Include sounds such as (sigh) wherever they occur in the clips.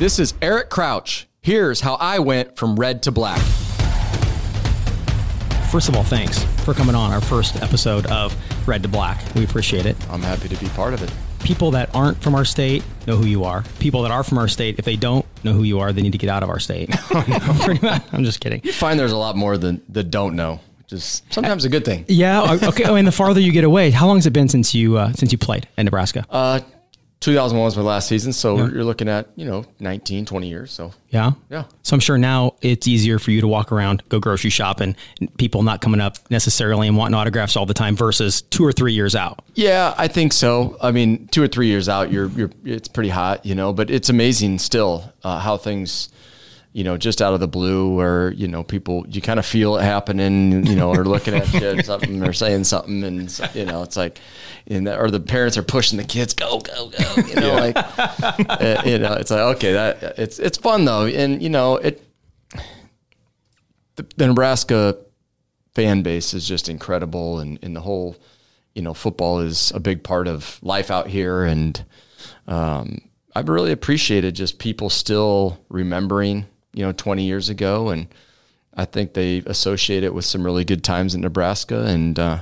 This is Eric Crouch. Here's how I went from red to black. First of all, thanks for coming on our first episode of Red to Black. We appreciate it. I'm happy to be part of it. People that aren't from our state know who you are. People that are from our state, if they don't know who you are, they need to get out of our state. (laughs) (laughs) Pretty much. I'm just kidding. You find there's a lot more than the don't know, which is sometimes a good thing. Yeah. Okay. Oh, and the farther you get away, how long has it been since you uh, since you played in Nebraska? Uh, 2001 was my last season, so yeah. you're looking at, you know, 19, 20 years. So, yeah. Yeah. So I'm sure now it's easier for you to walk around, go grocery shopping, people not coming up necessarily and wanting autographs all the time versus two or three years out. Yeah, I think so. I mean, two or three years out, you're, you're, it's pretty hot, you know, but it's amazing still uh, how things, you know, just out of the blue where, you know, people, you kind of feel it happening, you know, or looking at you or something or saying something. And, you know, it's like, and the, or the parents are pushing the kids, go, go, go, you know, like, uh, you know, it's like, okay, that it's, it's fun though. And, you know, it, the, the Nebraska fan base is just incredible. And, and the whole, you know, football is a big part of life out here. And, um, I've really appreciated just people still remembering you know 20 years ago, and I think they associate it with some really good times in Nebraska. And uh,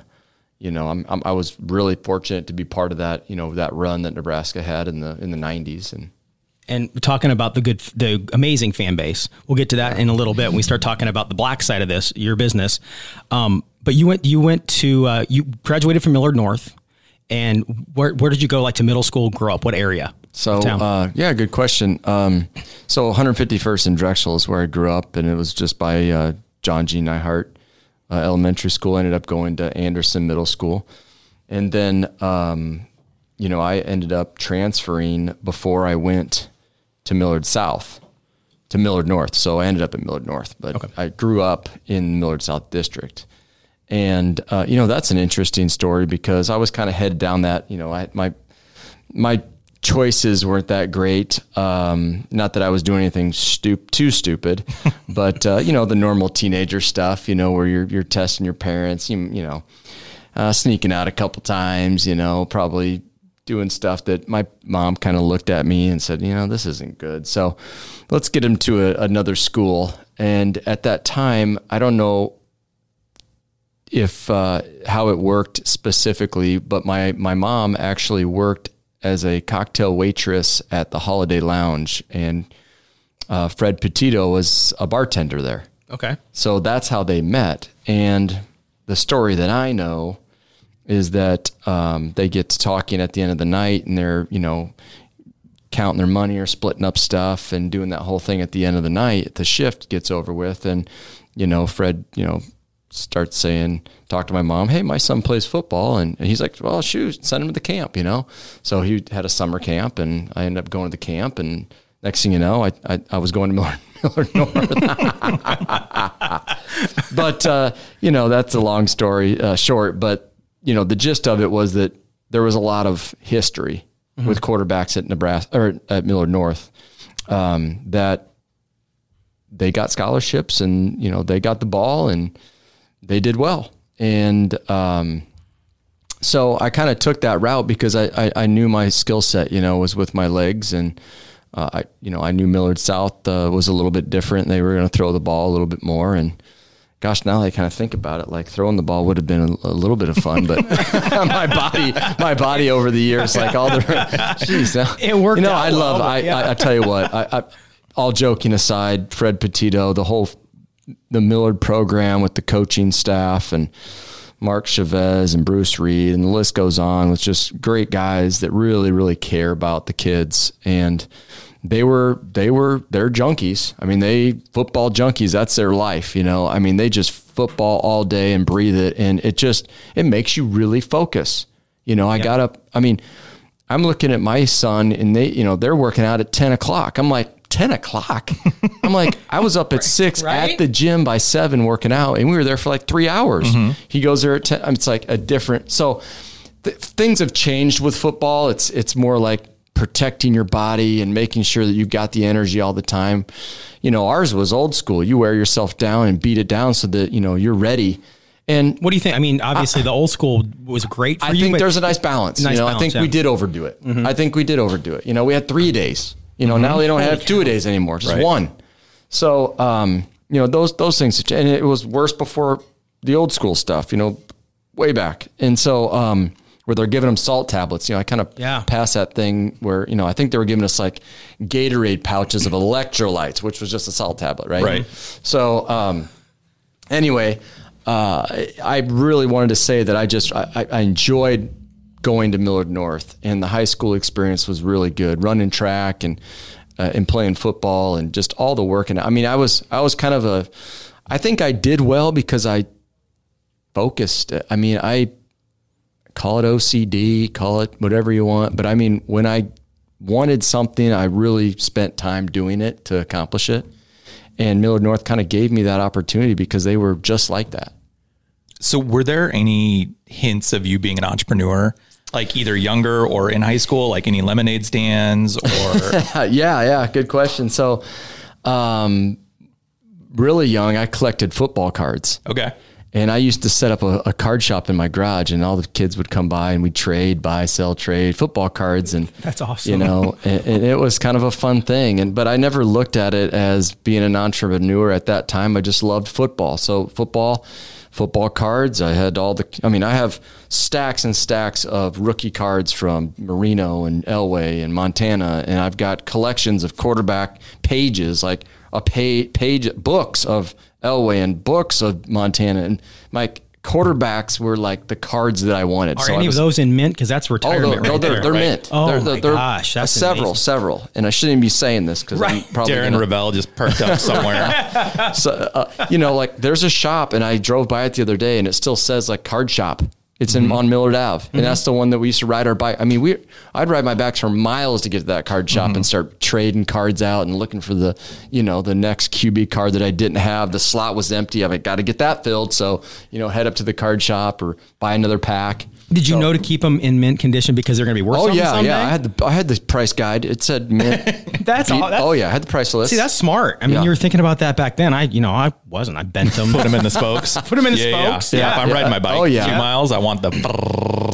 you know, I'm, I'm, i was really fortunate to be part of that you know that run that Nebraska had in the in the 90s and. And talking about the good, the amazing fan base, we'll get to that in a little bit when we start talking about the black side of this, your business. Um, but you went, you went to, uh, you graduated from Millard North, and where where did you go? Like to middle school, grow up? What area? So uh, yeah, good question. Um, so 151st in Drexel is where I grew up, and it was just by uh, John G. Neihardt uh, Elementary School. I ended up going to Anderson Middle School, and then um, you know I ended up transferring before I went to Millard South to Millard North. So I ended up at Millard North, but okay. I grew up in Millard South District. And uh, you know that's an interesting story because I was kind of headed down that. You know, I my my choices weren't that great. Um, not that I was doing anything stup- too stupid, (laughs) but uh, you know the normal teenager stuff. You know where you're you're testing your parents. You you know uh, sneaking out a couple times. You know probably doing stuff that my mom kind of looked at me and said, you know this isn't good. So let's get him to a, another school. And at that time, I don't know if uh, how it worked specifically, but my my mom actually worked as a cocktail waitress at the Holiday Lounge, and uh, Fred Petito was a bartender there. Okay, so that's how they met. And the story that I know is that um, they get to talking at the end of the night, and they're you know counting their money or splitting up stuff and doing that whole thing at the end of the night. The shift gets over with, and you know Fred, you know start saying, talk to my mom, hey, my son plays football. And, and, he's like, well, shoot, send him to the camp, you know? So he had a summer camp and I ended up going to the camp. And next thing you know, I, I, I was going to (laughs) Miller, Miller North. (laughs) but, uh, you know, that's a long story uh, short. But, you know, the gist of it was that there was a lot of history mm-hmm. with quarterbacks at Nebraska or at Millard North um, that they got scholarships and, you know, they got the ball and, they did well. And um, so I kind of took that route because I, I, I knew my skill set, you know, was with my legs. And, uh, I, you know, I knew Millard South uh, was a little bit different. They were going to throw the ball a little bit more. And gosh, now I kind of think about it, like throwing the ball would have been a, a little bit of fun, but (laughs) my body, my body over the years, like all the, geez, it worked. You know, I love, well, I, yeah. I, I, tell you what, I, I, all joking aside, Fred Petito, the whole the Millard program with the coaching staff and Mark Chavez and Bruce Reed, and the list goes on with just great guys that really, really care about the kids. And they were, they were, they're junkies. I mean, they football junkies. That's their life, you know. I mean, they just football all day and breathe it. And it just, it makes you really focus. You know, I got up, I mean, I'm looking at my son and they, you know, they're working out at 10 o'clock. I'm like, 10 o'clock. I'm like, (laughs) I was up at six right? at the gym by seven working out, and we were there for like three hours. Mm-hmm. He goes there at 10. It's like a different. So th- things have changed with football. It's it's more like protecting your body and making sure that you've got the energy all the time. You know, ours was old school. You wear yourself down and beat it down so that you know you're ready. And What do you think? I mean, obviously the old school was great for I you. think but- there's a nice balance. Nice you know, I think yeah. we did overdo it. Mm-hmm. I think we did overdo it. You know, we had three days. You know, now they don't have two days anymore, just Right. one. So, um, you know, those those things, and it was worse before the old school stuff. You know, way back, and so um, where they're giving them salt tablets. You know, I kind of Yeah. passed that thing where you know I think they were giving us like Gatorade pouches of electrolytes, which was just a salt tablet, right? Right. So, um, anyway, uh, I- really wanted to say that I just I- I enjoyed going to Millard North, and the high school experience was really good. Running track and uh, and playing football and just all the work. And I mean, I was I was kind of a I think I did well because I focused. I mean, I call it OCD, call it whatever you want, but I mean, when I wanted something, I really spent time doing it to accomplish it. And Millard North kind of gave me that opportunity because they were just like that. So, were there any hints of you being an entrepreneur, like either younger or in high school, like any lemonade stands or? (laughs) Yeah, yeah, good question. So, um, really young, I collected football cards. okay. And I used to set up a, a card shop in my garage, and all the kids would come by and we'd trade, buy, sell, trade football cards. And (laughs) That's awesome. You know, and, and it was kind of a fun thing. And but I never looked at it as being an entrepreneur at that time. I just loved football. So football, football cards. I had all the. I mean, I have stacks and stacks of rookie cards from Marino and Elway and Montana, and I've got collections of quarterback pages, like a page, page books of Elway and books of Montana, and my quarterbacks were like the cards that I wanted. Are So any was- of those in mint? Because that's Oh, retirement no, right they're, there. they're right? mint. Oh they're, they're, they're gosh, that's several, amazing. several. And I shouldn't even be saying this because I'm probably Darren gonna, Rovell just perked up somewhere. (laughs) so, uh, you know, like there's a shop, and I drove by it the other day, and it still says like card shop. It's in mm-hmm. on Millard Ave, and that's mm-hmm. the one that we used to ride our bike. I mean, we I'd ride my bikes for miles to get to that card shop mm-hmm. and start trading cards out and looking for the, you know, the next QB card that I didn't have. The slot was empty. I've got to get that filled. So you know, head up to the card shop or buy another pack. Did you So- know to keep them in mint condition because they're going to be worth Oh something yeah, someday? yeah. I had the I had the price guide. It said mint. (laughs) That's all. That's, oh yeah, I had the price list. See, that's smart. I mean, Yeah. you were thinking about that back then. I, you know, I wasn't. I bent them. Put them in the spokes. Put 'em in the (laughs) spokes, Yeah. yeah. If I'm riding my bike Oh, yeah. two miles, I want the.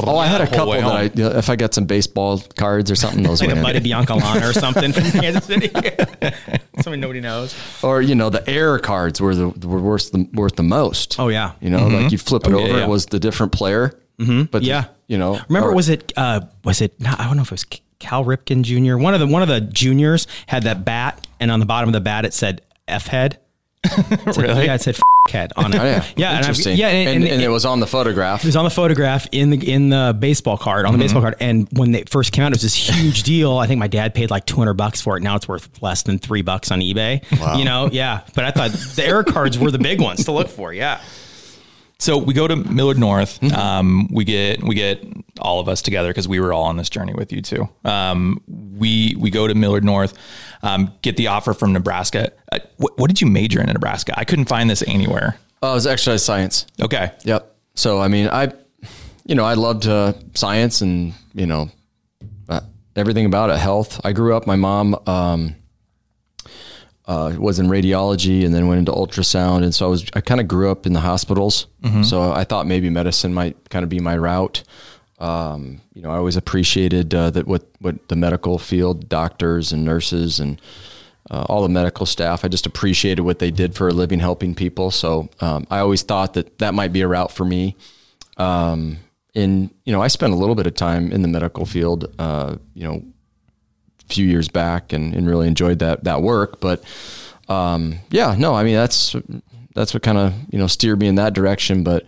Oh, I had a couple that I, if I got some baseball cards or something, those like went a in. Buddy Biancalana or something from (laughs) Kansas City. (laughs) Something nobody knows. Or you know, the air cards were the were worth the worth the most. Oh, yeah. you know, like you flip it Oh, over, yeah. it was the different player. Mm-hmm. But the- Yeah. you know, Remember, or- was it? Uh, was it? No, I don't know if it was Cal Ripken Jr. One of the one of the juniors had that bat, and on the bottom of the bat it said "F head." (laughs) really? Yeah, it said head on it. Oh, (laughs) yeah, yeah, and I've- interesting. yeah, and, and, it was on the photograph. It was on the photograph in the in the baseball card on the mm-hmm. baseball card. And when they first came out, it was this huge (laughs) deal. I think my dad paid like two hundred bucks for it. Now it's worth less than three bucks on eBay. You know, yeah. But I thought the air cards were the big ones to look for. Yeah. So we go to Millard North. Mm-hmm. Um, we get we get all of us together because we were all on this journey with you too. Um, we we go to Millard North, um, get the offer from Nebraska. Uh, what, what did you major in in Nebraska? I couldn't find this anywhere. Oh, it was exercise science. Okay, Yep. So I mean, I, you know, I loved uh, science and you know, uh, everything about it. Health. I grew up. My mom um, uh, was in radiology and then went into ultrasound, and so I was. I kind of grew up in the hospitals. So I thought maybe medicine might kind of be my route. Um, you know, I always appreciated uh, that what what the medical field, doctors and nurses and uh, all the medical staff. I just appreciated what they did for a living, helping people. So um, I always thought that that might be a route for me. Um, and you know, I spent a little bit of time in the medical field. Uh, you know, few years back, and, and really enjoyed that that work. But um, yeah, no, I mean that's that's what kind of you know steered me in that direction. But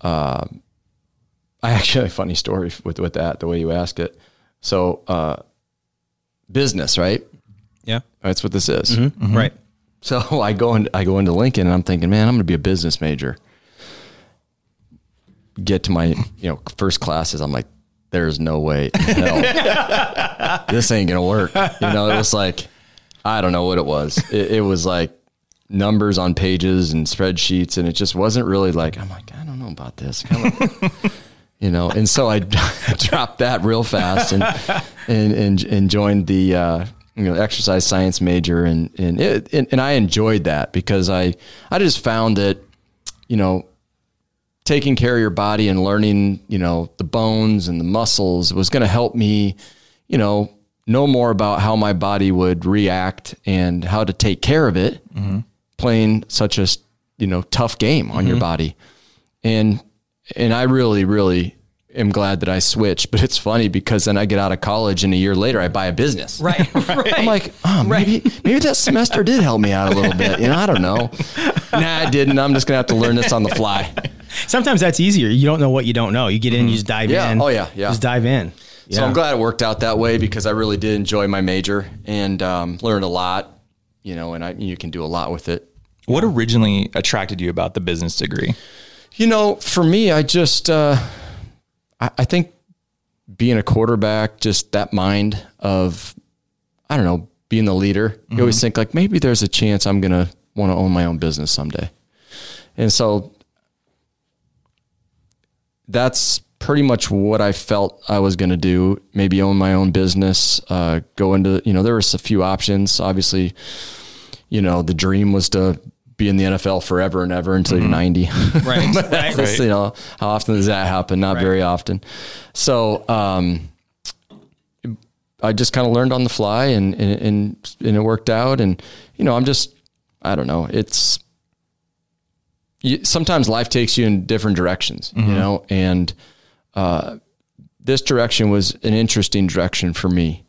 uh, I actually have a funny story with with that the way you ask it. So uh, business, right? Yeah. That's what this is. Right. So (laughs) I go in, I go into Lincoln and I'm thinking, man, I'm going to be a business major. get to my you know first classes, I'm like, there's no way in hell (laughs) this ain't gonna work. You know, it was like I don't know what it was. It, it was like numbers on pages and spreadsheets, and it just wasn't really like I'm like I don't know about this. (laughs) you know, and so I (laughs) dropped that real fast and and and, and joined the uh, you know exercise science major, and and it and, and I enjoyed that because I I just found that you know taking care of your body and learning you know the bones and the muscles was going to help me you know know more about how my body would react and how to take care of it mm-hmm. playing such a you know tough game on mm-hmm. your body and and I really, really am glad that I switched. But it's funny because then I get out of college and a year later I buy a business. Right. (laughs) right. I'm like, oh, maybe right. maybe that semester did help me out a little bit. You know, I don't know. (laughs) nah, I didn't. I'm just gonna have to learn this on the fly. Sometimes that's easier. You don't know what you don't know. You get in, you just dive yeah. in. Oh yeah, yeah. Just dive in. Yeah. So I'm glad it worked out that way because I really did enjoy my major and um, learned a lot. You know, and I you can do a lot with it. What originally attracted you about the business degree? You know, for me, I just, uh, I, I think being a quarterback, just that mind of, I don't know, being the leader. Mm-hmm. You always mm-hmm. think like maybe there's a chance I'm going to want to own my own business someday. And so that's pretty much what I felt I was going to do. Maybe own my own business, uh, go into, you know, there was a few options. Obviously, you know, the dream was to be in the NFL forever and ever until mm-hmm. you're 90. (laughs) Right. (laughs) right. Just, you know, how often does that happen? Not right. very often. So, um, I just kind of learned on the fly and, and, and, and it worked out. And, you know, I'm just, I don't know. It's, you, sometimes life takes you in different directions, mm-hmm. you know, and, uh, this direction was an interesting direction for me.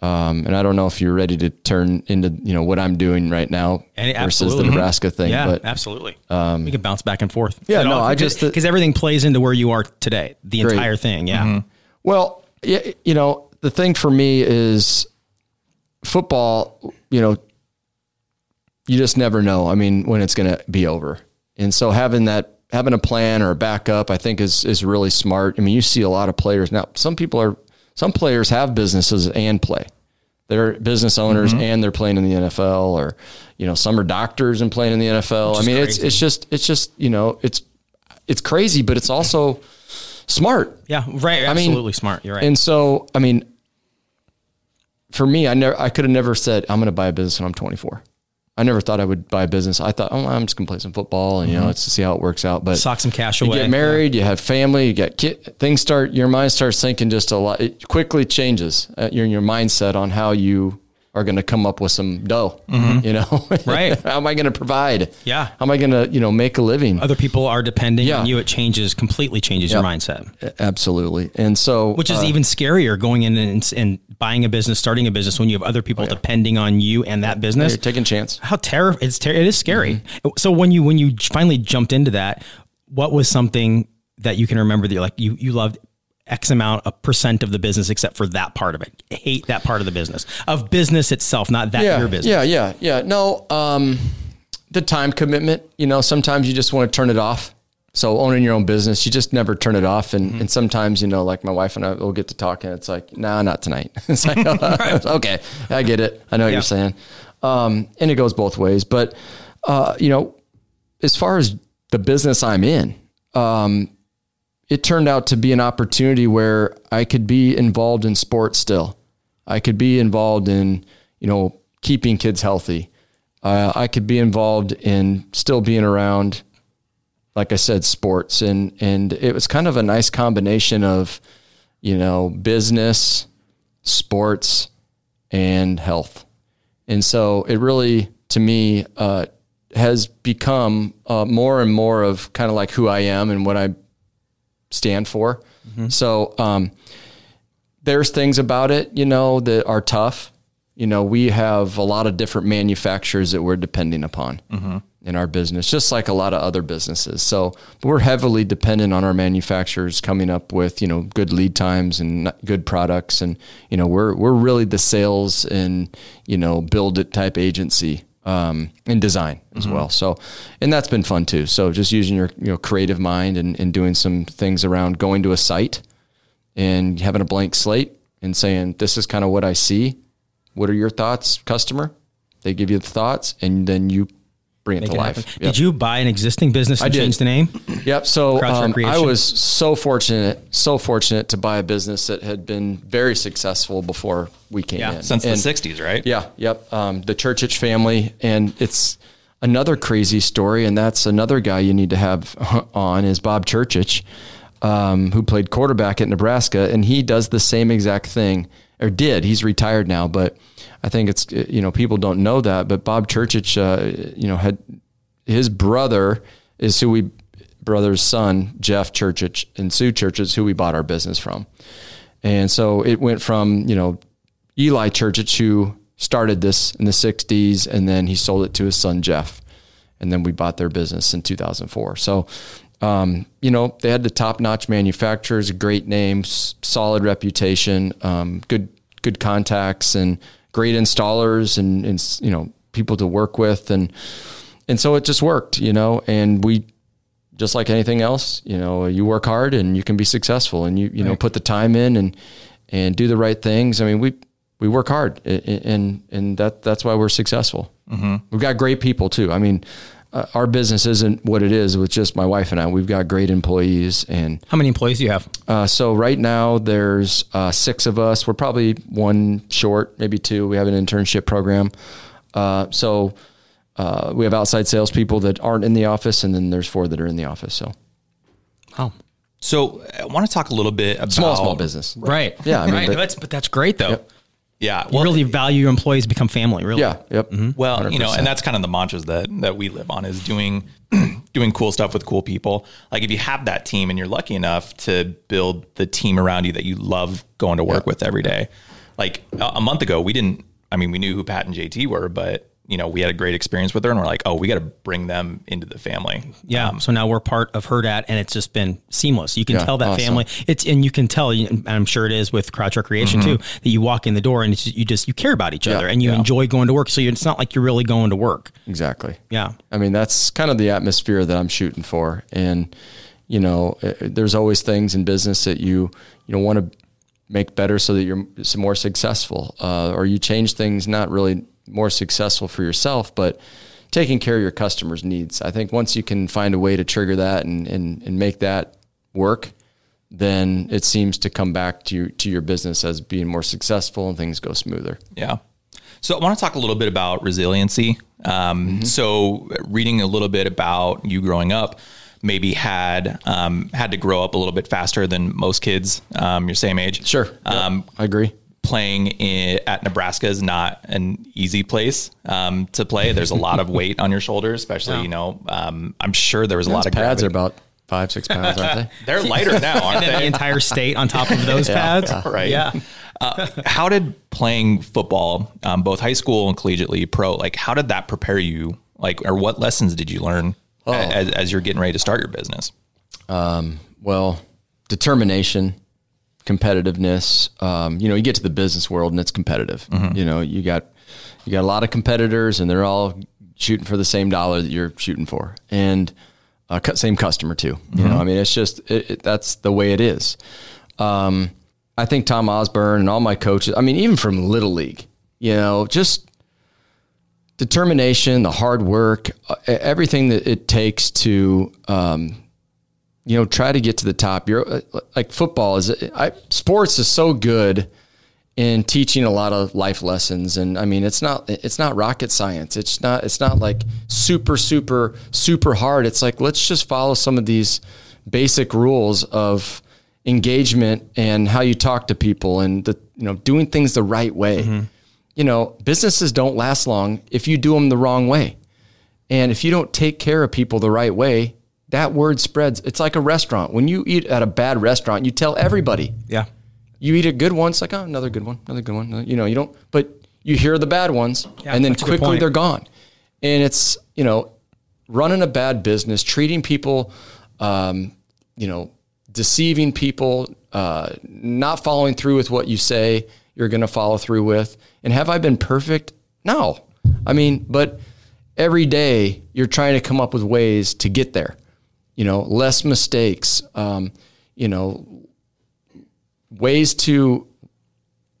Um, and I don't know if you're ready to turn into you know what I'm doing right now and versus the Nebraska thing. Yeah, but, absolutely. Um, we can bounce back and forth. Yeah, no, I just because everything plays into where you are today. The great. entire thing. Yeah. Mm-hmm. Well, yeah, you know the thing for me is football. You know, you just never know. I mean, when it's going to be over, and so having that having a plan or a backup, I think is is really smart. I mean, you see a lot of players now. Some people are some players have businesses and play. They're business owners mm-hmm. and they're playing in the NFL, or you know, some are doctors and playing in the NFL. I mean, crazy. it's it's just it's just you know it's it's crazy, but it's also smart. Yeah, right. Absolutely I mean, smart. You're right. And so, I mean, for me, I never I could have never said I'm going to buy a business when I'm 24. I never thought I would buy a business. I thought, oh, I'm just gonna play some football and you know, mm-hmm. let's see how it works out. But sock some cash you away. You get married, yeah. you have family, you get kid, things start. Your mind starts thinking just a lot. It quickly changes uh, your your mindset on how you are going to come up with some dough. Mm-hmm. You know, (laughs) right? How am I going to provide? Yeah. How am I going to you know make a living? Other people are depending yeah. on you. It changes completely changes your mindset. Absolutely. And so, which is uh, even scarier going in and, and, buying a business, starting a business when you have other people oh, yeah. depending on you and that business. Yeah, taking chance. How terrible! It's ter- it is scary. Mm-hmm. So when you when you finally jumped into that, what was something that you can remember that you like you you loved X amount, a percent of the business, except for that part of it. I hate that part of the business of business itself, not that yeah, your business. Yeah, yeah, yeah. No, um, the time commitment. You know, sometimes you just want to turn it off. So owning your own business, you just never turn it off. And, mm-hmm. and sometimes, you know, like my wife and I will get to talking. It's like, nah, not tonight. (laughs) it's like, (laughs) (laughs) okay, I get it. I know what yeah. you're saying. Um, and it goes both ways. But, uh, you know, as far as the business I'm in, um, it turned out to be an opportunity where I could be involved in sports still. I could be involved in, you know, keeping kids healthy. Uh, I could be involved in still being around, like I said, sports, and and it was kind of a nice combination of, you know, business, sports, and health, and so it really, to me, uh, has become uh, more and more of kind of like who I am and what I stand for. Mm-hmm. So um, there's things about it, you know, that are tough. You know, we have a lot of different manufacturers that we're depending upon mm-hmm. in our business, just like a lot of other businesses. So we're heavily dependent on our manufacturers coming up with, you know, good lead times and good products. And, you know, we're, we're really the sales and, you know, build it type agency um, and design as Mm-hmm. well. So, and that's been fun too. So just using your, you know, creative mind and, and doing some things around going to a site and having a blank slate and saying, this is kind of what I see. What are your thoughts, customer? They give you the thoughts and then you bring it Make to it life. Yep. Did you buy an existing business and change the name? Yep. So um, I was so fortunate, so fortunate to buy a business that had been very successful before we came Yeah. in. Since And- the 60s, right? Yeah. Yep. Um, the Churchich family, and it's another crazy story, and that's another guy you need to have (laughs) on is Bob Churchich, um, who played quarterback at Nebraska, and he does the same exact thing, or did. He's retired now, but I think it's you know people don't know that, but Bob Churchich, uh, you know, had his brother is who we brother's son Jeff Churchich and Sue Churchich, who we bought our business from, and so it went from you know Eli Churchich, who started this in the 60s, and then he sold it to his son Jeff. And then we bought their business in 2004. So, um, you know, they had the top notch manufacturers, a great name, s- solid reputation, um, good, good contacts, and great installers, and, and, you know, people to work with. And, and so it just worked, you know, and we, just like anything else, you know, you work hard and you can be successful and you, you know, put the time in and, and do the right things. I mean, we, we work hard and, and that, that's why we're successful. We've got great people too. I mean, uh, our business isn't what it is with just my wife and I. We've got great employees. And How many employees do you have? uh, so right now there's uh, six of us. We're probably one short, maybe two. We have an internship program. Uh, so uh, we have outside salespeople that aren't in the office, and then there's four that are in the office. So Oh, So I want to talk a little bit about small, small business. right. Yeah, I mean, right. but- that's but that's great though. Yeah. You really value your employees become family. Really. Yeah. Yep. Mm-hmm. Well, you know, 100%. and that's kind of the mantras that that we live on is doing (clears throat) doing cool stuff with cool people. Like if you have that team and you're lucky enough to build the team around you that you love going to work with every day. Like a, a month ago, we didn't. I mean, we knew who Pat and JT were, but you know, we had a great experience with her, and we're like, oh, we got to bring them into the family. Yeah. Um, so now we're part of Hurrdat, and it's just been seamless. You can Yeah, tell that awesome. family. It's and you can tell. and I'm sure it is with Crouch Recreation too. That you walk in the door and it's, you just you care about each other and you enjoy going to work. So you, it's not like you're really going to work. Exactly. Yeah. I mean, that's kind of the atmosphere that I'm shooting for. And, you know, uh, there's always things in business that you, you know, want to make better so that you're s- more successful, uh, or you change things, not really more successful for yourself, but taking care of your customers' needs. I think once you can find a way to trigger that and, and, and make that work, then it seems to come back to your, to your business as being more successful and things go smoother. Yeah. So I want to talk a little bit about resiliency. Um, Mm-hmm. So reading a little bit about you growing up, maybe had um, had to grow up a little bit faster than most kids um, your same age. Sure. Um, I agree. Playing in, at Nebraska is not an easy place um, to play. There's a lot of weight on your shoulders, especially you know. Um, I'm sure there was a lot of pads are about five, six pounds, aren't they? (laughs) They're lighter now, (laughs) aren't And then the they? entire state on top of those (laughs) pads. right. Yeah. Uh, how did playing football, um, both high school and collegiately pro, like how did that prepare you? Like, or what lessons did you learn Oh. as, as you're getting ready to start your business? well, determination, competitiveness. Um, you know, you get to the business world and it's competitive. You know, you got you got a lot of competitors and they're all shooting for the same dollar that you're shooting for, and uh, same customer too. You know, I mean, it's just it, it, that's the way it is. Um, I think Tom Osborne and all my coaches. I mean, even from Little League, you know, just determination, the hard work, uh, everything that it takes to um, you know, try to get to the top. You're uh, like football is I, sports is so good in teaching a lot of life lessons. And I mean, it's not, it's not rocket science. It's not, it's not like super, super, super hard. It's like, let's just follow some of these basic rules of engagement and how you talk to people and the, you know, doing things the right way. You know, businesses don't last long if you do them the wrong way. And if you don't take care of people the right way, that word spreads. It's like a restaurant. When you eat at a bad restaurant, you tell everybody. Yeah. You eat a good one, it's like, oh, another good one, another good one. You know, you don't, but you hear the bad ones Yeah, and then that's a good quickly they're gone. And it's, you know, running a bad business, treating people, um, you know, deceiving people, uh, not following through with what you say you're going to follow through with. And have I been perfect? No. I mean, but every day you're trying to come up with ways to get there. You know, less mistakes. Um, you know, ways to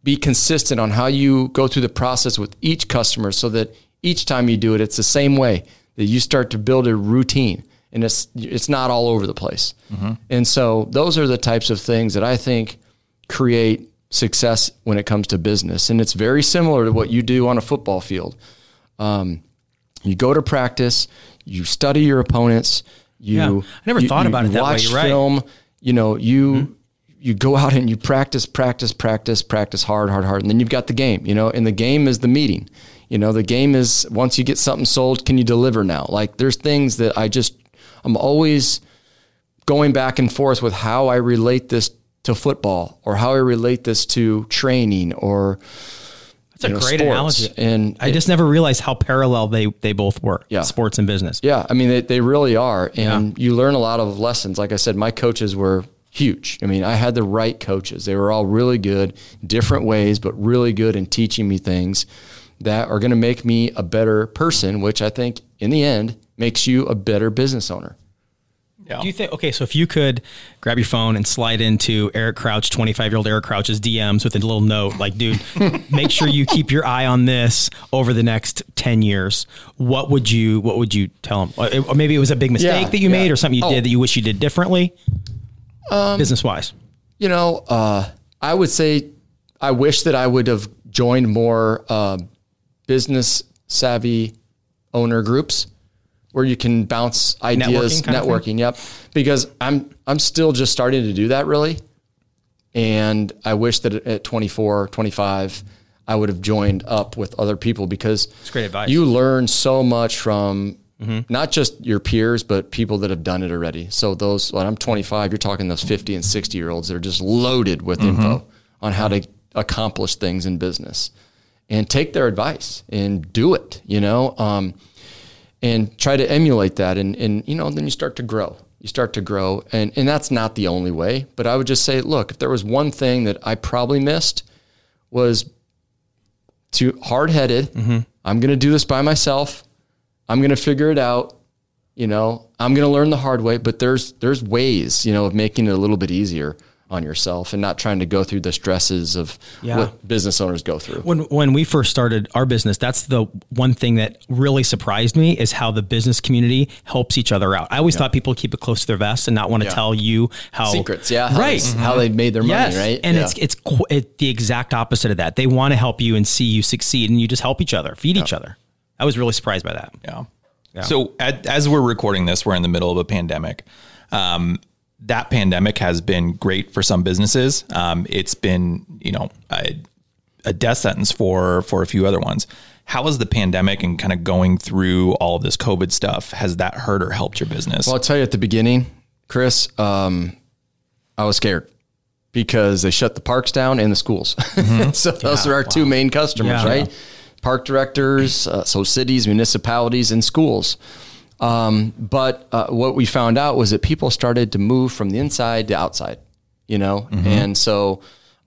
be consistent on how you go through the process with each customer, so that each time you do it, it's the same way. That you start to build a routine, and it's it's not all over the place. And so those are the types of things that I think create success when it comes to business. And it's very similar to what you do on a football field. Um, you go to practice, you study your opponents, you Yeah. I never you- thought you about it that way. watch You're right. film, you know, you hmm? you go out and you practice, practice, practice, practice hard, hard, hard, and then you've got the game, you know, and the game is the meeting. You know, the game is once you get something sold, can you deliver now? Like there's things that I just I'm always going back and forth with how I relate this to football or how I relate this to training or That's a know, great analogy. And I just never realized how parallel they they both were. Yeah. Sports and business. Yeah, I mean they, they really are, and you learn a lot of lessons. Like I said, my coaches were huge. I mean, I had the right coaches. They were all really good, different ways, but really good in teaching me things that are going to make me a better person. Which I think, in the end, makes you a better business owner. Yeah. Do you think okay? So if you could grab your phone and slide into Eric Crouch, twenty five year old Eric Crouch's DMs with a little note like, "Dude, (laughs) make sure you keep your eye on this over the next ten years." What would you What would you tell him? Or maybe it was a big mistake Yeah, that you yeah. made, or something you Oh. did that you wish you did differently, business wise. You know, uh, I would say I wish that I would have joined more uh, business savvy owner groups where you can bounce ideas, Networking kind of thing? networking. Yep, because I'm I'm still just starting to do that really, and I wish that at 24, 25, I would have joined up with other people because it's great advice. You learn so much from. Mm-hmm. Not just your peers, but people that have done it already. So those, when I'm 25, you're talking those 50 and 60 year olds that are just loaded with Mm-hmm. info on how to accomplish things in business, and take their advice and do it. You know, um, and try to emulate that, and and you know, then you start to grow. You start to grow, and and that's not the only way. But I would just say, look, if there was one thing that I probably missed, was too hard headed. Mm-hmm. I'm going to do this by myself. I'm going to figure it out. You know, I'm going to learn the hard way, but there's there's ways, you know, of making it a little bit easier on yourself and not trying to go through the stresses of Yeah. what business owners go through. When when we first started our business, that's the one thing that really surprised me is how the business community helps each other out. I always thought people keep it close to their vest and not want to tell you how Secrets, yeah, how right, they- how they made their money, yes. right? And Yeah. it's it's qu- it, the exact opposite of that. They want to help you and see you succeed, and you just help each other, feed each other. I was really surprised by that. Yeah. So at, as we're recording this, we're in the middle of a pandemic. Um, that pandemic has been great for some businesses. Um, it's been, you know, a, a death sentence for for a few other ones. How has the pandemic and kind of going through all of this COVID stuff has that hurt or helped your business? Well, I'll tell you at the beginning, Chris, um, I was scared because they shut the parks down and the schools. (laughs) so those are our two main customers, Yeah. right? Park directors, uh, so cities, municipalities, and schools. Um, but uh, what we found out was that people started to move from the inside to outside, you know, and so.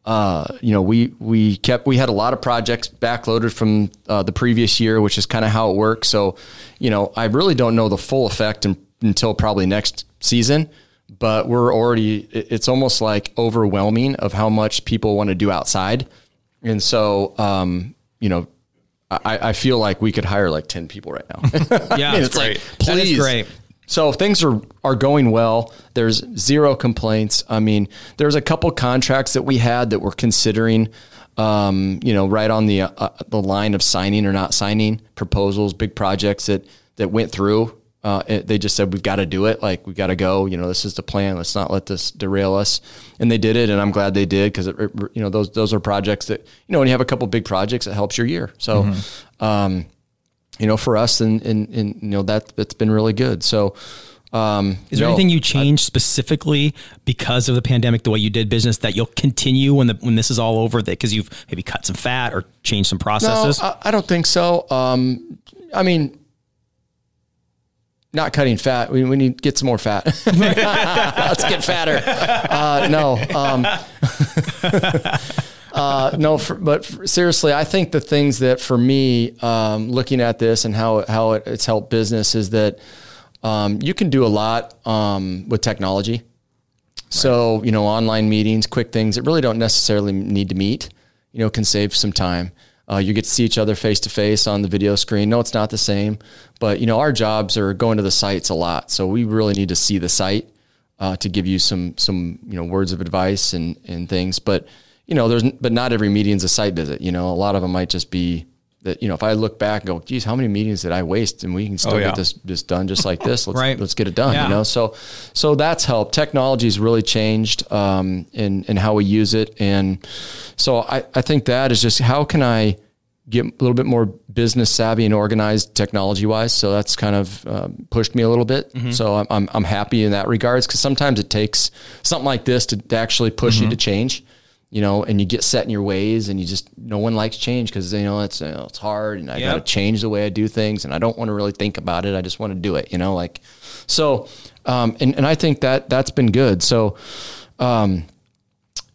Uh, you know, we we kept we had a lot of projects backloaded from uh, the previous year, which is kind of how it works. So, you know, I really don't know the full effect in, until probably next season, but we're already. It's almost like overwhelming of how much people want to do outside, and so um, you know, I, I feel like we could hire like ten people right now. (laughs) Yeah, (laughs) mean, it's like, great. Is please. great. So things are are going well. There's zero complaints. I mean, there's a couple contracts that we had that we're considering, um, you know, right on the uh, the line of signing or not signing proposals, big projects that that went through. Uh, it, they just said we've got to do it. Like we've got to go. You know, this is the plan. Let's not let this derail us. And they did it, and I'm glad they did because you know those those are projects that you know when you have a couple big projects, it helps your year. So. Um, you know, for us, and, and, and you know that that's been really good. So, um, Is there no, anything you changed specifically because of the pandemic, the way you did business, that you'll continue when the when this is all over? That because you've maybe cut some fat or changed some No, processes. I, I don't think so. Um, I mean, not cutting fat. We, we need to get some more fat. (laughs) Let's get fatter. Uh, no. Um, (laughs) uh, no, for, but for, seriously, I think the things that for me, um, looking at this and how how it, it's helped business is that um, you can do a lot um, with technology. So you know, online meetings, quick things that really don't necessarily need to meet. You know, can save some time. Uh, you get to see each other face to face on the video screen. No, it's not the same, but you know, our jobs are going to the sites a lot, so we really need to see the site uh, to give you some some you know words of advice and and things. But you know, there's but not every meeting is a site visit. You know, a lot of them might just be that. You know, if I look back and go, geez, how many meetings did I waste? And we can still Oh, yeah. get this this done just like this. (laughs) Let's Right. let's get it done. Yeah. You know, so so that's helped. Technology's really changed um, in in how we use it, and so I I think that is just how can I get a little bit more business savvy and organized technology wise. So that's kind of um, pushed me a little bit. So I'm, I'm, I'm happy in that regards because sometimes it takes something like this to, to actually push you to change, you know, and you get set in your ways and you just, no one likes change because, you know, it's, you know, it's hard and I got to change the way I do things and I don't want to really think about it. I just want to do it, you know, like, so, um, and, and I think that that's been good. So, um,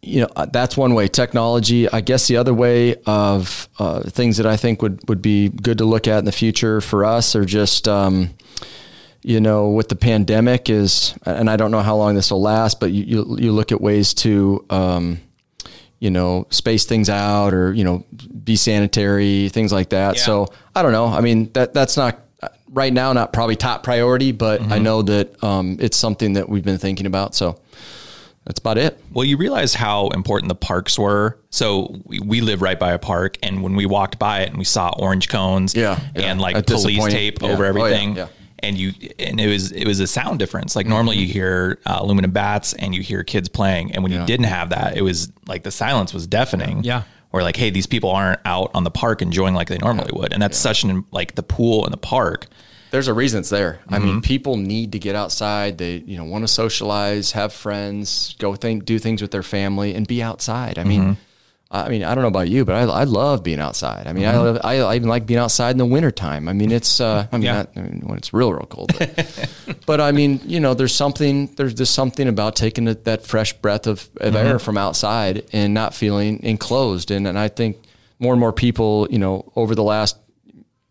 you know uh, that's one way technology i guess the other way of uh, things that i think would would be good to look at in the future for us are just um, you know with the pandemic is and i don't know how long this will last but you you, you look at ways to um, you know space things out or you know be sanitary things like that Yeah. so i don't know i mean that that's not right now not probably top priority but i know that um, it's something that we've been thinking about so that's about it Well, you realize how important the parks were. So we, we live right by a park, and when we walked by it and we saw orange cones, Yeah, yeah. and like That's police tape Yeah. over Oh, everything, yeah. And you and it was it was a sound difference. Like normally you hear uh, aluminum bats and you hear kids playing, and when you didn't have that, it was like the silence was deafening. Yeah. Or like, hey, these people aren't out on the park enjoying like they normally would, and that's such an like the pool and the park. there's a reason it's there. I Mm-hmm. mean, people need to get outside. They, you know, want to socialize, have friends, go think, do things with their family, and be outside. I mean, Mm-hmm. I mean, I don't know about you, but I, I love being outside. I mean, Mm-hmm. I, love, I, I even like being outside in the wintertime. I mean, it's, uh, I mean, Yeah. not, I mean, when it's real, real cold. But, (laughs) but I mean, you know, there's something, there's just something about taking that- that fresh breath of, of Mm-hmm. air from outside and not feeling enclosed. And, and I think more and more people, you know, over the last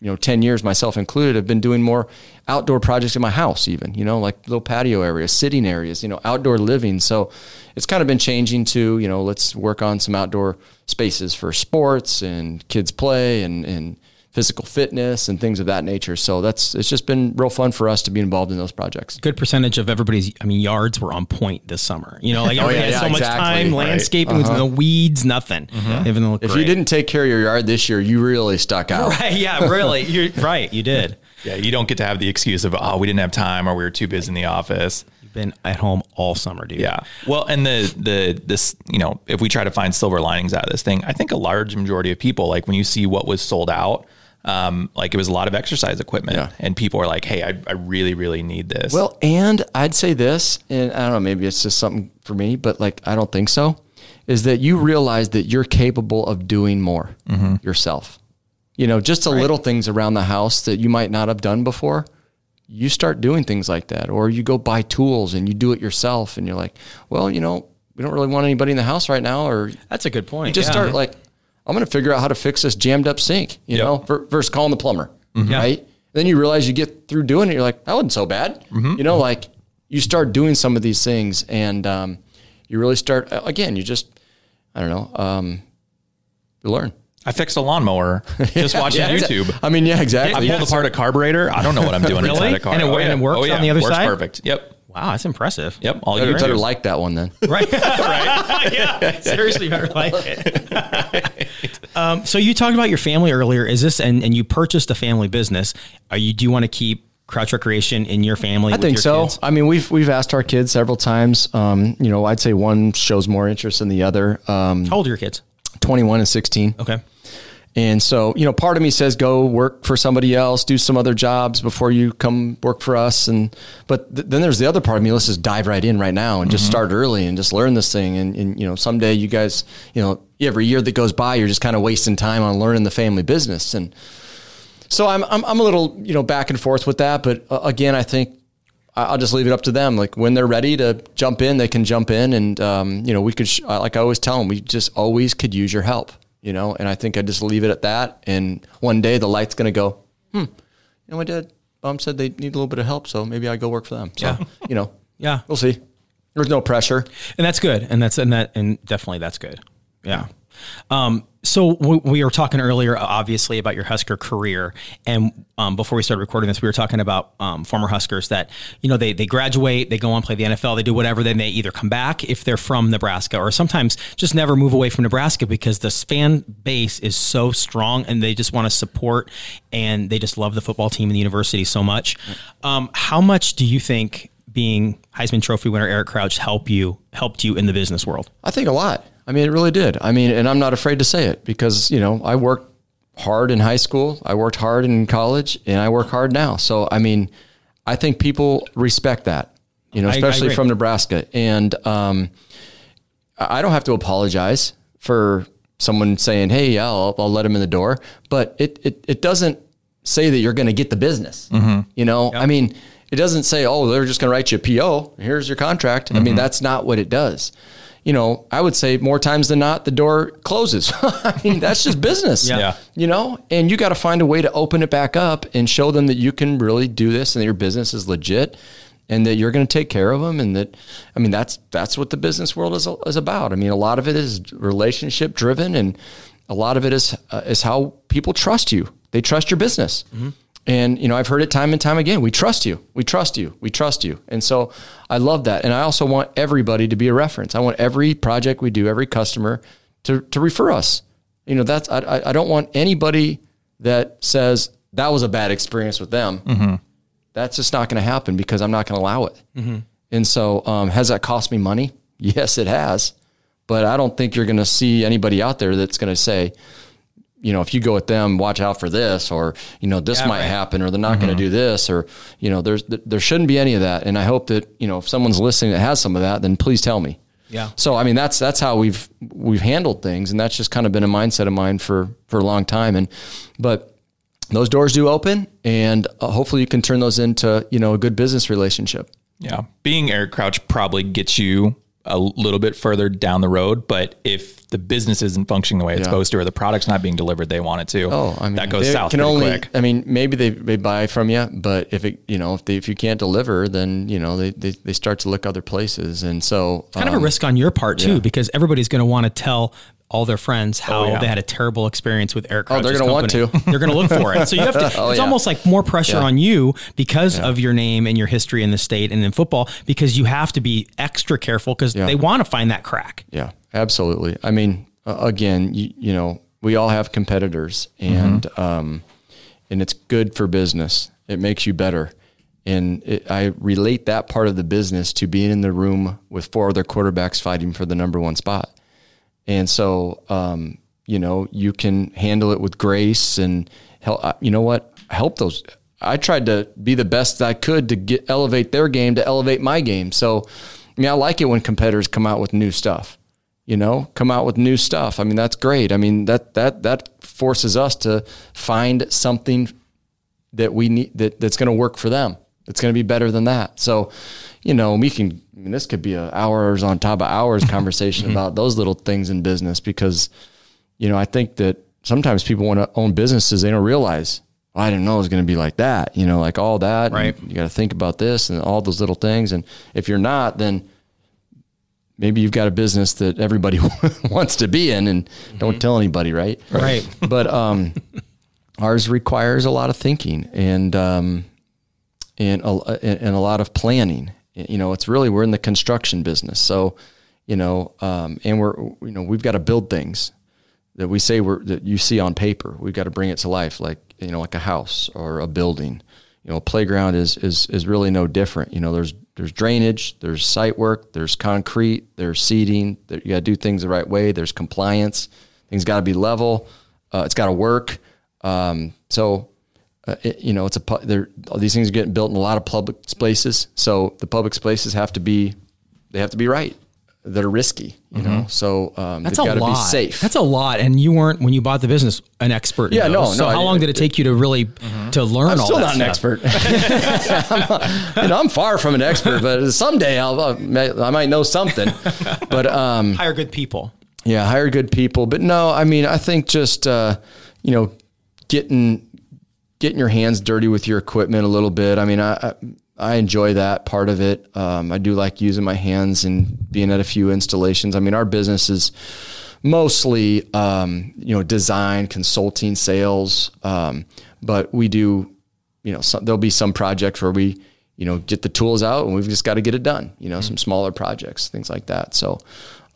you know, 10 years, myself included, have been doing more outdoor projects in my house, even, you know, like little patio areas, sitting areas, you know, outdoor living. So it's kind of been changing to, you know, let's work on some outdoor spaces for sports and kids play and, and physical fitness and things of that nature. So that's, it's just been real fun for us to be involved in those projects. good percentage of everybody's I mean yards were on point this summer. You know, like (laughs) oh, everybody Oh, yeah, had yeah, so much exactly. time Right. landscaping with uh-huh. no weeds, nothing. Mm-hmm. Even look If great. you didn't take care of your yard this year, you really stuck out. (laughs) Right, yeah, really. You're right, you did. (laughs) Yeah, you don't get to have the excuse of oh we didn't have time or we were too busy in the office. You've been at home all summer, dude. Yeah. Well, and the the this you know if we try to find silver linings out of this thing, I think a large majority of people like when you see what was sold out, um, like it was a lot of exercise equipment, Yeah. and people are like, hey, I, I really really need this. Well, and I'd say this, and I don't know, maybe it's just something for me, but like I don't think so, is that you realize that you're capable of doing more yourself. You know, just the little things around the house that you might not have done before. You start doing things like that, or you go buy tools and you do it yourself, and you're like, well, you know, we don't really want anybody in the house right now, or That's a good point. you just yeah. start like, I'm going to figure out how to fix this jammed up sink, you Yep. know, ver- versus calling the plumber, Yeah. right? Then you realize you get through doing it, you're like, that wasn't so bad, you know, like you start doing some of these things, and um, you really start again. You just, I don't know, um, you learn. I fixed a lawnmower just (laughs) watching Yeah, YouTube. I mean, yeah, exactly. I exactly. pulled apart a carburetor. I don't know what I'm (laughs) doing Really? inside a car. And it- Oh, and it yeah. works Oh, yeah. on the other Works side? Perfect. Yep. Wow, that's impressive. Yep. All You better like that one then. (laughs) Right. (laughs) right. yeah. Seriously, better like it. (laughs) um, so you talked about your family earlier. Is this and, and you purchased a family business? Are you do you want to keep Crouch Recreation in your family? I think so. I mean, we've we've asked our kids several times. Um, you know, I'd say one shows more interest than the other. Um, How old are your kids? 21 and 16. Okay. And so, you know, part of me says go work for somebody else, do some other jobs before you come work for us. And but th- then there's the other part of me. Let's just dive right in right now and just start early and just learn this thing. And, and you know, someday you guys, you know, every year that goes by, you're just kind of wasting time on learning the family business. And so I'm I'm, I'm a little you know back and forth with that. But uh, again, I think I'll just leave it up to them. Like when they're ready to jump in, they can jump in, and um, you know, we could. Sh- like I always tell them, we just always could use your help. You know, and I think I just leave it at that. And one day the light's going to go. Hmm. You know, my dad, mom said they need a little bit of help, so maybe I go work for them. So Yeah. (laughs) you know, Yeah. we'll see. There's no pressure. and that's good and that's and that and definitely that's good yeah um, so we, we were talking earlier obviously about your husker career and um, before we started recording this we were talking about um, former huskers that you know they, they graduate they go on play the nfl they do whatever then they either come back if they're from nebraska or sometimes just never move away from nebraska because the fan base is so strong and they just want to support and they just love the football team and the university so much um, how much do you think being Heisman Trophy winner Eric Crouch help you helped you in the business world? I think a lot. I mean, it really did. I mean, and I'm not afraid to say it because, you know, I worked hard in high school, I worked hard in college, and I work hard now. So, I mean, I think people respect that, you know, especially from Nebraska. And um, I don't have to apologize for someone saying, hey, yeah, I'll, I'll let him in the door. But it, it, it doesn't say that you're going to get the business. You know, I mean, it doesn't say, oh, they're just going to write you a PO. Here's your contract. I mean, that's not what it does. You know, I would say more times than not, the door closes. (laughs) I mean, that's just business. Yeah. Yeah. You know, and you got to find a way to open it back up and show them that you can really do this and that your business is legit and that you're going to take care of them. And that, I mean, that's, that's what the business world is, is about. I mean, a lot of it is relationship driven and a lot of it is, uh, is how people trust you. They trust your business. And, you know, I've heard it time and time again. We trust you. We trust you. We trust you. And so I love that. And I also want everybody to be a reference. I want every project we do, every customer to, to refer us. You know, that's, I, I- I don't want anybody that says that was a bad experience with them. That's just not going to happen because I'm not going to allow it. And so, um, has that cost me money? (laughs) Yes, it has. But I don't think you're going to see anybody out there that's going to say, you know, if you go with them, watch out for this, or you know, this Yeah, might right. happen, or they're not going to do this, or you know, there's there shouldn't be any of that. And I hope that you know, if someone's listening that has some of that, then please tell me. Yeah. So I mean, that's that's how we've we've handled things, and that's just kind of been a mindset of mine for for a long time. And but those doors do open, and uh, hopefully you can turn those into you know a good business relationship. Yeah. Being Eric Crouch probably gets you a little bit further down the road, but if the business isn't functioning the way it's Yeah. supposed to, or the product's not being delivered they want it to, Oh, I mean, that goes they south Can only, quick. I mean, maybe they, they buy from you, but if it, you know, if they, if you can't deliver, then you know they, they, they start to look other places, and so it's Kind of a um, risk on your part too, because everybody's going to want to tell all their friends oh, how yeah. they had a terrible experience with Eric. Oh, they're gonna want to. they're going to look for it. (laughs) So you have to. Oh, it's yeah. almost like more pressure Yeah. on you because of your name and your history in the state and in football, because you have to be extra careful because Yeah. they want to find that crack. Yeah, absolutely. I mean, uh, again, you, you know, we all have competitors, and um, and it's good for business. It makes you better, and it, I relate that part of the business to being in the room with four other quarterbacks fighting for the number one spot. And so, um, you know, you can handle it with grace and help. uh, You know what? Help those. I tried to be the best I could to get elevate their game to elevate my game. So, I mean, I like it when competitors come out with new stuff. You know, come out with new stuff. I mean, that's great. I mean, that that that forces us to find something that we need that that's going to work for them. It's going to be better than that. So, you know, we can. I mean, this could be a hours on top of hours (laughs) conversation about (laughs) those little things in business because, you know, I think that sometimes people want to own businesses they don't realize. "Oh, I didn't know it was going to be like that. You know, like all that. Right. You got to think about this and all those little things. And if you're not, then maybe you've got a business that everybody (laughs) wants to be in and don't tell anybody, right? Right. (laughs) But um, ours requires a lot of thinking and um, and a, and a lot of planning. You know, it's really we're in the construction business, so you know, um, and we're you know we've got to build things that we say we're that you see on paper. We've got to bring it to life, like you know, like a house or a building. You know, a playground is is is really no different. You know, there's there's drainage, there's site work, there's concrete, there's seating. There, you got to do things the right way. There's compliance. Things got to be level. Uh, it's got to work. Um, so, uh, it, you know, it's a. All these things are getting built in a lot of public spaces. So the public spaces have to be, they have to be right. They're risky, you know. So um, That's they've got to be safe. That's a lot. And you weren't when you bought the business an expert. Yeah, no. So no, how I- long did it take you to really to learn all of this? I'm all still that not an stuff. expert. (laughs) you know, I'm far from an expert, but someday I'll, I might know something. (laughs) But um, Hire good people. yeah, hire good people. But no, I mean, I think just uh, you know, getting getting your hands dirty with your equipment a little bit. I mean, I I, I enjoy that part of it. Um, I do like using my hands and being at a few installations. I mean, our business is mostly um, you know design, consulting, sales, um, but we do you know some, there'll be some projects where we you know get the tools out and we've just got to get it done. You know, some smaller projects, things like that. So.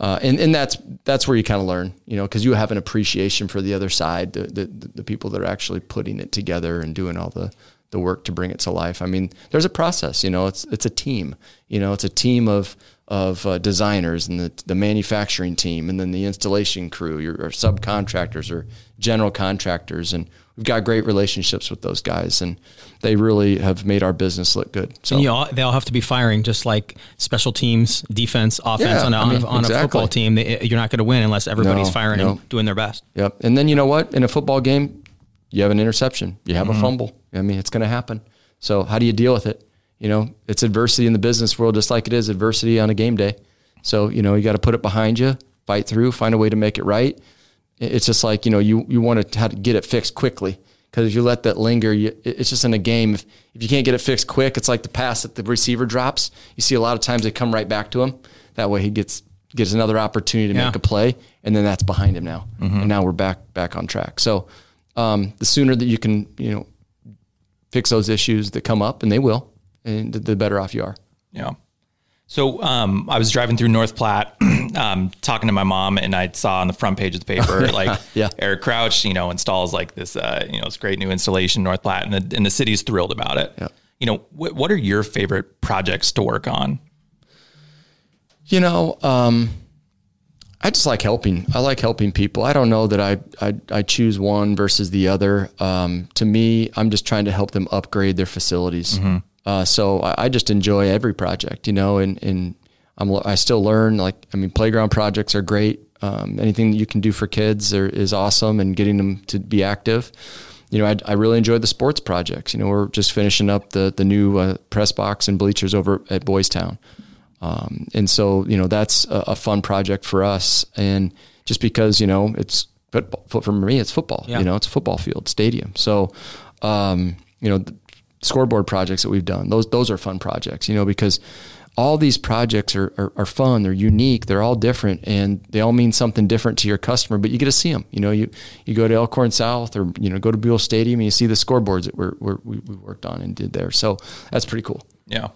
Uh, and, and that's that's where you kind of learn, you know, because you have an appreciation for the other side, the, the the people that are actually putting it together and doing all the the work to bring it to life. I mean, there's a process, you know, it's it's a team, you know, it's a team of of uh, designers and the the manufacturing team, and then the installation crew, your or subcontractors or general contractors, and we've got great relationships with those guys, and they really have made our business look good. So you all, they all have to be firing, just like special teams, defense, offense Yeah, on, a, I on, mean, a, on a football team. They, you're not going to win unless everybody's No, firing no. and doing their best. Yep. And then you know what? In a football game, you have an interception, you have a mm-hmm. fumble. I mean, it's going to happen. So how do you deal with it? You know, it's adversity in the business world, just like it is adversity on a game day. So you know, you got to put it behind you, fight through, find a way to make it right. It's just like you know, you you want to to get it fixed quickly because if you let that linger, you, it's just in a game. If, if you can't get it fixed quick, it's like the pass that the receiver drops. You see a lot of times they come right back to him. That way he gets gets another opportunity to Yeah. make a play, and then that's behind him now. Mm-hmm. And now we're back back on track. So um, the sooner that you can, you know, fix those issues that come up, and they will, and the, the better off you are. Yeah. So um, I was driving through North Platte, (clears throat) um, talking to my mom, and I saw on the front page of the paper (laughs) like Yeah. Eric Crouch, you know, installs like this, uh, you know, this great new installation in North Platte, and the, and the city's thrilled about it. Yeah. You know, what what are your favorite projects to work on? You know, um, I just like helping. I like helping people. I don't know that I I, I choose one versus the other. Um, to me, I'm just trying to help them upgrade their facilities. Uh, so I, I just enjoy every project, you know, and and I'm I still learn. Like I mean, playground projects are great. Um, anything that you can do for kids are, is awesome, and getting them to be active. You know, I, I really enjoy the sports projects. You know, we're just finishing up the the new uh, press box and bleachers over at Boys Town. Um, and so, you know, that's a, a fun project for us. And just because, you know, it's football, for me, it's football, Yeah. you know, it's a football field stadium. So, um, you know, the scoreboard projects that we've done, those, those are fun projects, you know, because all these projects are, are, are fun. They're unique. They're all different and they all mean something different to your customer, but you get to see them, you know, you, you go to Elkhorn South or, you know, go to Buell Stadium and you see the scoreboards that we're, we're, we we worked on and did there. So that's pretty cool. Yeah.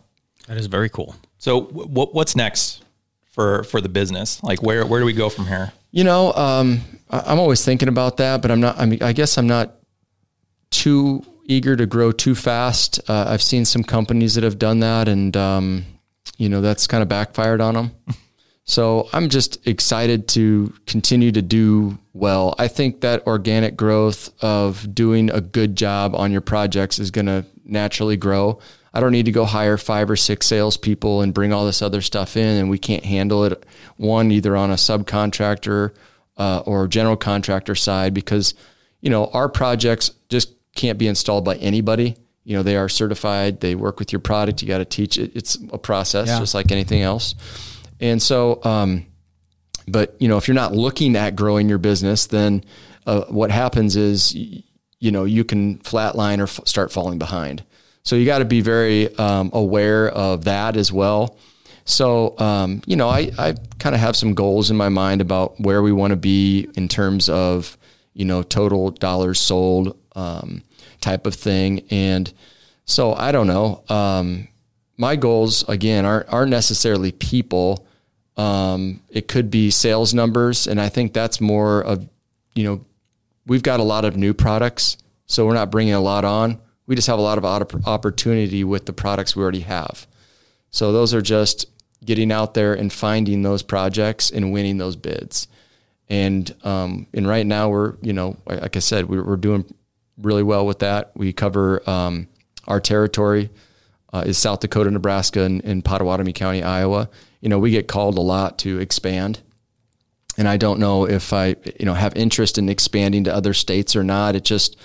That is very cool. So what what's next for for the business? Like where where do we go from here? You know, um, I'm always thinking about that, but I'm not. I mean, I guess I'm not too eager to grow too fast. Uh, I've seen some companies that have done that, and um, you know, that's kind of backfired on them. so I'm just excited to continue to do well. I think that organic growth of doing a good job on your projects is going to naturally grow. I don't need to go hire five or six salespeople and bring all this other stuff in, and we can't handle it. One either on a subcontractor uh, or general contractor side because you know our projects just can't be installed by anybody. You know they are certified. They work with your product. You got to teach it. It's a process, Yeah. just like anything else. And so, um, but you know, if you're not looking at growing your business, then uh, what happens is, you know, you can flatline or f- start falling behind. So you got to be very um, aware of that as well. So, um, you know, I, I kind of have some goals in my mind about where we want to be in terms of, you know, total dollars sold um, type of thing. And so I don't know. Um, my goals, again, aren't, aren't necessarily people. Um, it could be sales numbers. And I think that's more of, you know, we've got a lot of new products. So we're not bringing a lot on. We just have a lot of opportunity with the products we already have. So those are just getting out there and finding those projects and winning those bids. And um, and right now we're you know like I said we're, we're doing really well with that. We cover um, our territory uh, is South Dakota, Nebraska, and, and Pottawattamie County, Iowa. You know we get called a lot to expand, and I don't know if I you know have interest in expanding to other states or not. It just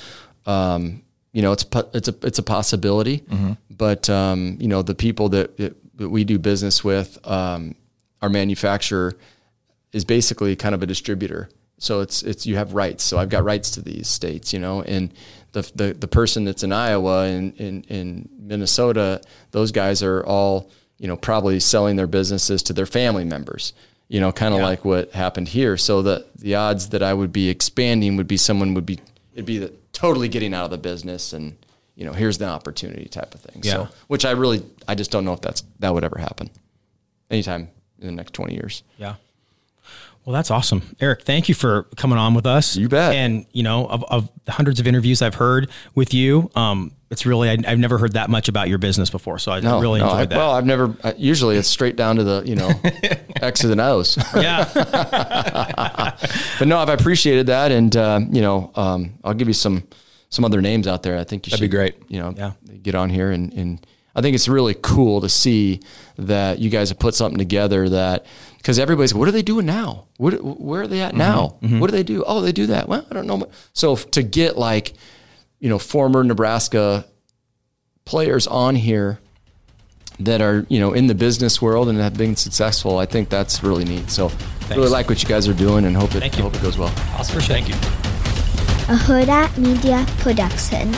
um, you know, it's it's a it's a possibility. Mm-hmm. But um, you know, the people that, that we do business with, um, our manufacturer is basically kind of a distributor. So it's it's you have rights. So I've got rights to these states, you know, and the the, the person that's in Iowa and in, in Minnesota, those guys are all you know probably selling their businesses to their family members. You know, kind of yeah. like what happened here. So the the odds that I would be expanding would be someone would be it'd be the, totally getting out of the business and you know here's the opportunity type of thing. Yeah. So which I really I just don't know if that's that would ever happen anytime in the next twenty years. Yeah. Well, that's awesome, Eric. Thank you for coming on with us. You bet. And you know, of, of the hundreds of interviews I've heard with you, um, it's really I, have never heard that much about your business before. So I no, really no, enjoyed I, that. Well, I've never. usually, it's straight down to the you know (laughs) X's and O's. Yeah. (laughs) but no, I've appreciated that, and uh, you know, um, I'll give you some some other names out there. I think you That'd should be great. You know, yeah. get on here and and I think it's really cool to see that you guys have put something together that because everybody's what are they doing now? What, where are they at mm-hmm. now? Mm-hmm. What do they do? Oh, they do that. Well, I don't know. So to get like, you know, former Nebraska players on here that are you know in the business world and have been successful, I think that's really neat. So Thanks. really like what you guys are doing and hope it hope it goes well. Awesome. Thank you. A Hurrdat Media Production.